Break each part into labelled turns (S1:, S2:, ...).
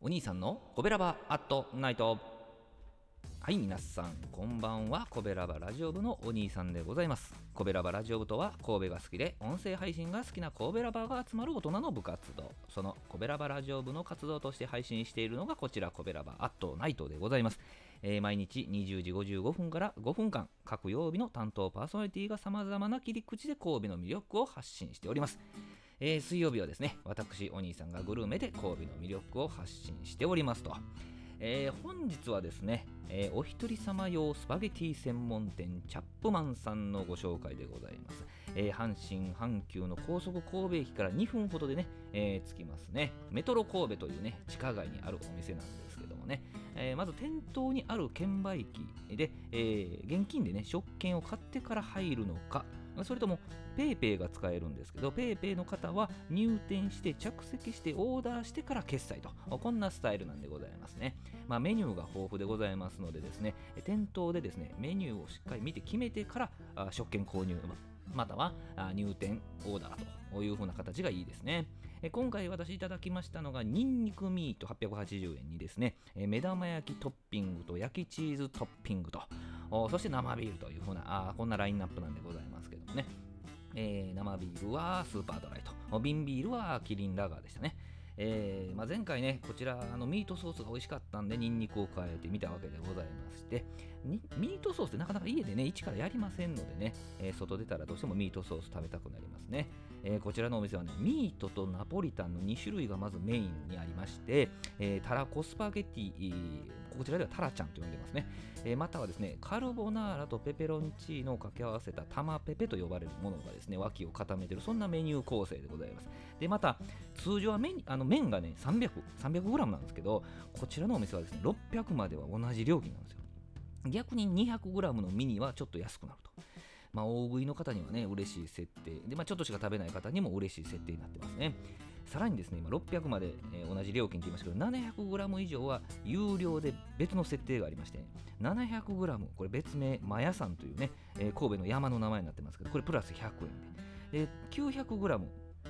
S1: お兄さんのコベラバアットナイト。はい皆さんこんばんは。コベラバラジオ部のお兄さんでございます。コベラバラジオ部とは神戸が好きで音声配信が好きな神戸ラバーが集まる大人の部活動。そのコベラバラジオ部の活動として配信しているのがこちらコベラバアットナイトでございます、えー毎日20時55分から5分間各曜日の担当パーソナリティが様々な切り口で神戸の魅力を発信しております。えー水曜日はですね、私、お兄さんがグルメで神戸の魅力を発信しておりますと。えー本日はですね、えーお一人様用スパゲティ専門店チャップマンさんのご紹介でございます。えー阪神阪急の高速神戸駅から2分ほどでね、え着きますね。メトロ神戸というね、地下街にあるお店なんですけどもね、えまず店頭にある券売機で、え現金でね、食券を買ってから入るのか、それとも PayPay が使えるんですけど PayPay の方は入店して着席してオーダーしてから決済と。こんなスタイルなんでございますね、まあ、メニューが豊富でございますのでですね店頭でですねメニューをしっかり見て決めてから食券購入。または入店オーダーという風な形がいいですね今回私いただきましたのがニンニクミート880円にですね目玉焼きトッピングと焼きチーズトッピングとそして生ビールという風なあこんなラインナップなんでございますけどもねえー生ビールはスーパードライと、瓶ビールはキリンラガーでしたね。えーまあ、前回ね、こちらあのミートソースが美味しかったんで、ニンニクを加えてみたわけでございまして、ミートソースってなかなか家でね、一からやりませんのでね、えー外出たらどうしてもミートソース食べたくなりますね。えーこちらのお店はね、ミートとナポリタンの2種類がまずメインにありまして、えーたらこスパゲティ、こちらではタラちゃんと呼んでますね。えーまたはですね、カルボナーラとペペロンチーノを掛け合わせた玉ペペと呼ばれるものがですね、脇を固めている、そんなメニュー構成でございます。で、また、通常は麺あの麺がね、300、300g なんですけど、こちらのお店はですね、600までは同じ料金なんですよ。逆に 200g のミニはちょっと安くなると。まあ、大食いの方にはね、嬉しい設定。で、まあ、ちょっとしか食べない方にも嬉しい設定になってますね。さらにですね、今600まで、えー同じ料金って言いましたけど、700g 以上は有料で別の設定がありまして、700g、これ別名、マヤ山というね、えー神戸の山の名前になってますけど、これプラス100円で。で、900g、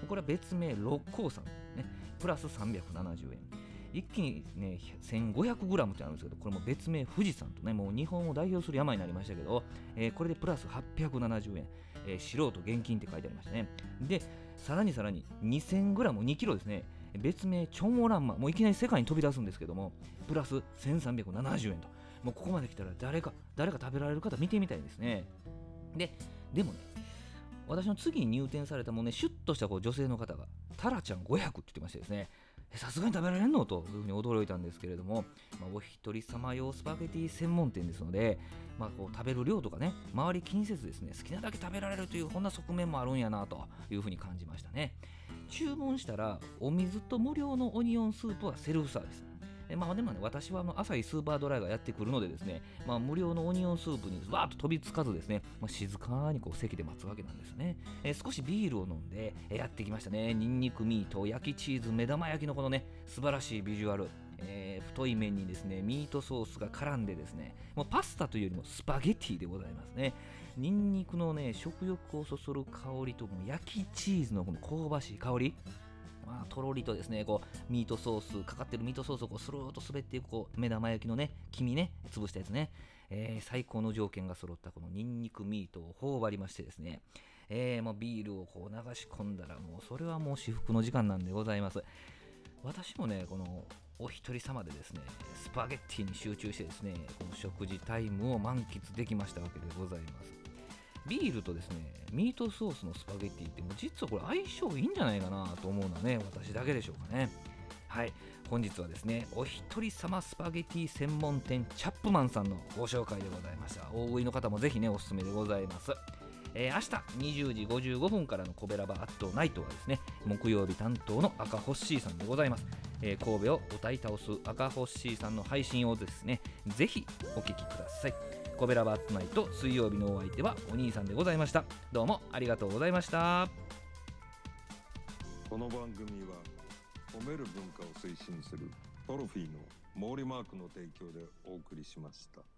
S1: これは別名、六甲山、ね、プラス370円。一気にね、1500g ってあるんですけど、これも別名富士山とね、もう日本を代表する山になりましたけど、えーこれでプラス870円、えー素人現金って書いてありましたね。で、さらにさらに 2000g、2キロですね、別名チョンオランマ、もういきなり世界に飛び出すんですけども、プラス1370円と、もうここまで来たら誰か、誰か食べられる方見てみたいですね。で、でもね、私の次に入店されたもうね、シュッとしたこう女性の方が、タラちゃん500って言ってましてですね、さすがに食べられんの？というふうに驚いたんですけれども、まあ、お一人様用スパゲティ専門店ですので、まあ、こう食べる量とかね、周り気にせずですね、好きなだけ食べられるという、こんな側面もあるんやなというふうに感じましたね。注文したら、お水と無料のオニオンスープはセルフサービス。えまあでもね、私はあの朝日スーパードライがやってくるのでですね、まあ、無料のオニオンスープにわーっと飛びつかずですね、まあ、静かにこう席で待つわけなんですね。え少しビールを飲んで、えやってきましたね。ニンニクミート、焼きチーズ、目玉焼きのこのね、素晴らしいビジュアル。えー太い麺にですね、ミートソースが絡んでですね、もうパスタというよりもスパゲティでございますね。ニンニクのね、食欲をそそる香りと、焼きチーズのこの香ばしい香り。まあ、とろりとですね、こう、ミートソース、かかってるミートソースをこうスルーと滑っていく、こう、目玉焼きのね、黄身ね、潰したやつね、えー最高の条件が揃ったこのニンニクミートを頬張りましてですね、えーもうビールをこう流し込んだら、もうそれはもう至福の時間なんでございます。私もね、このお一人様でですね、スパゲッティに集中してですね、この食事タイムを満喫できましたわけでございます。ビールとですね、ミートソースのスパゲッティって実はこれ相性いいんじゃないかなと思うのはね、私だけでしょうかね。はい、本日はですね、お一人様スパゲティ専門店チャップマンさんのご紹介でございました。大食いの方もぜひね、おすすめでございます。えー明日20時55分からのコベラバアットナイトはですね、木曜日担当の赤ホッシーさんでございます。えー神戸を歌い倒す赤ホッシーさんの配信をですね、ぜひお聞きください。コベラバーツナイト水曜日のお相手はお兄さんでございました。どうもありがとうございました。
S2: この番組は褒める文化を推進するトロフィーの毛利マークの提供でお送りしました。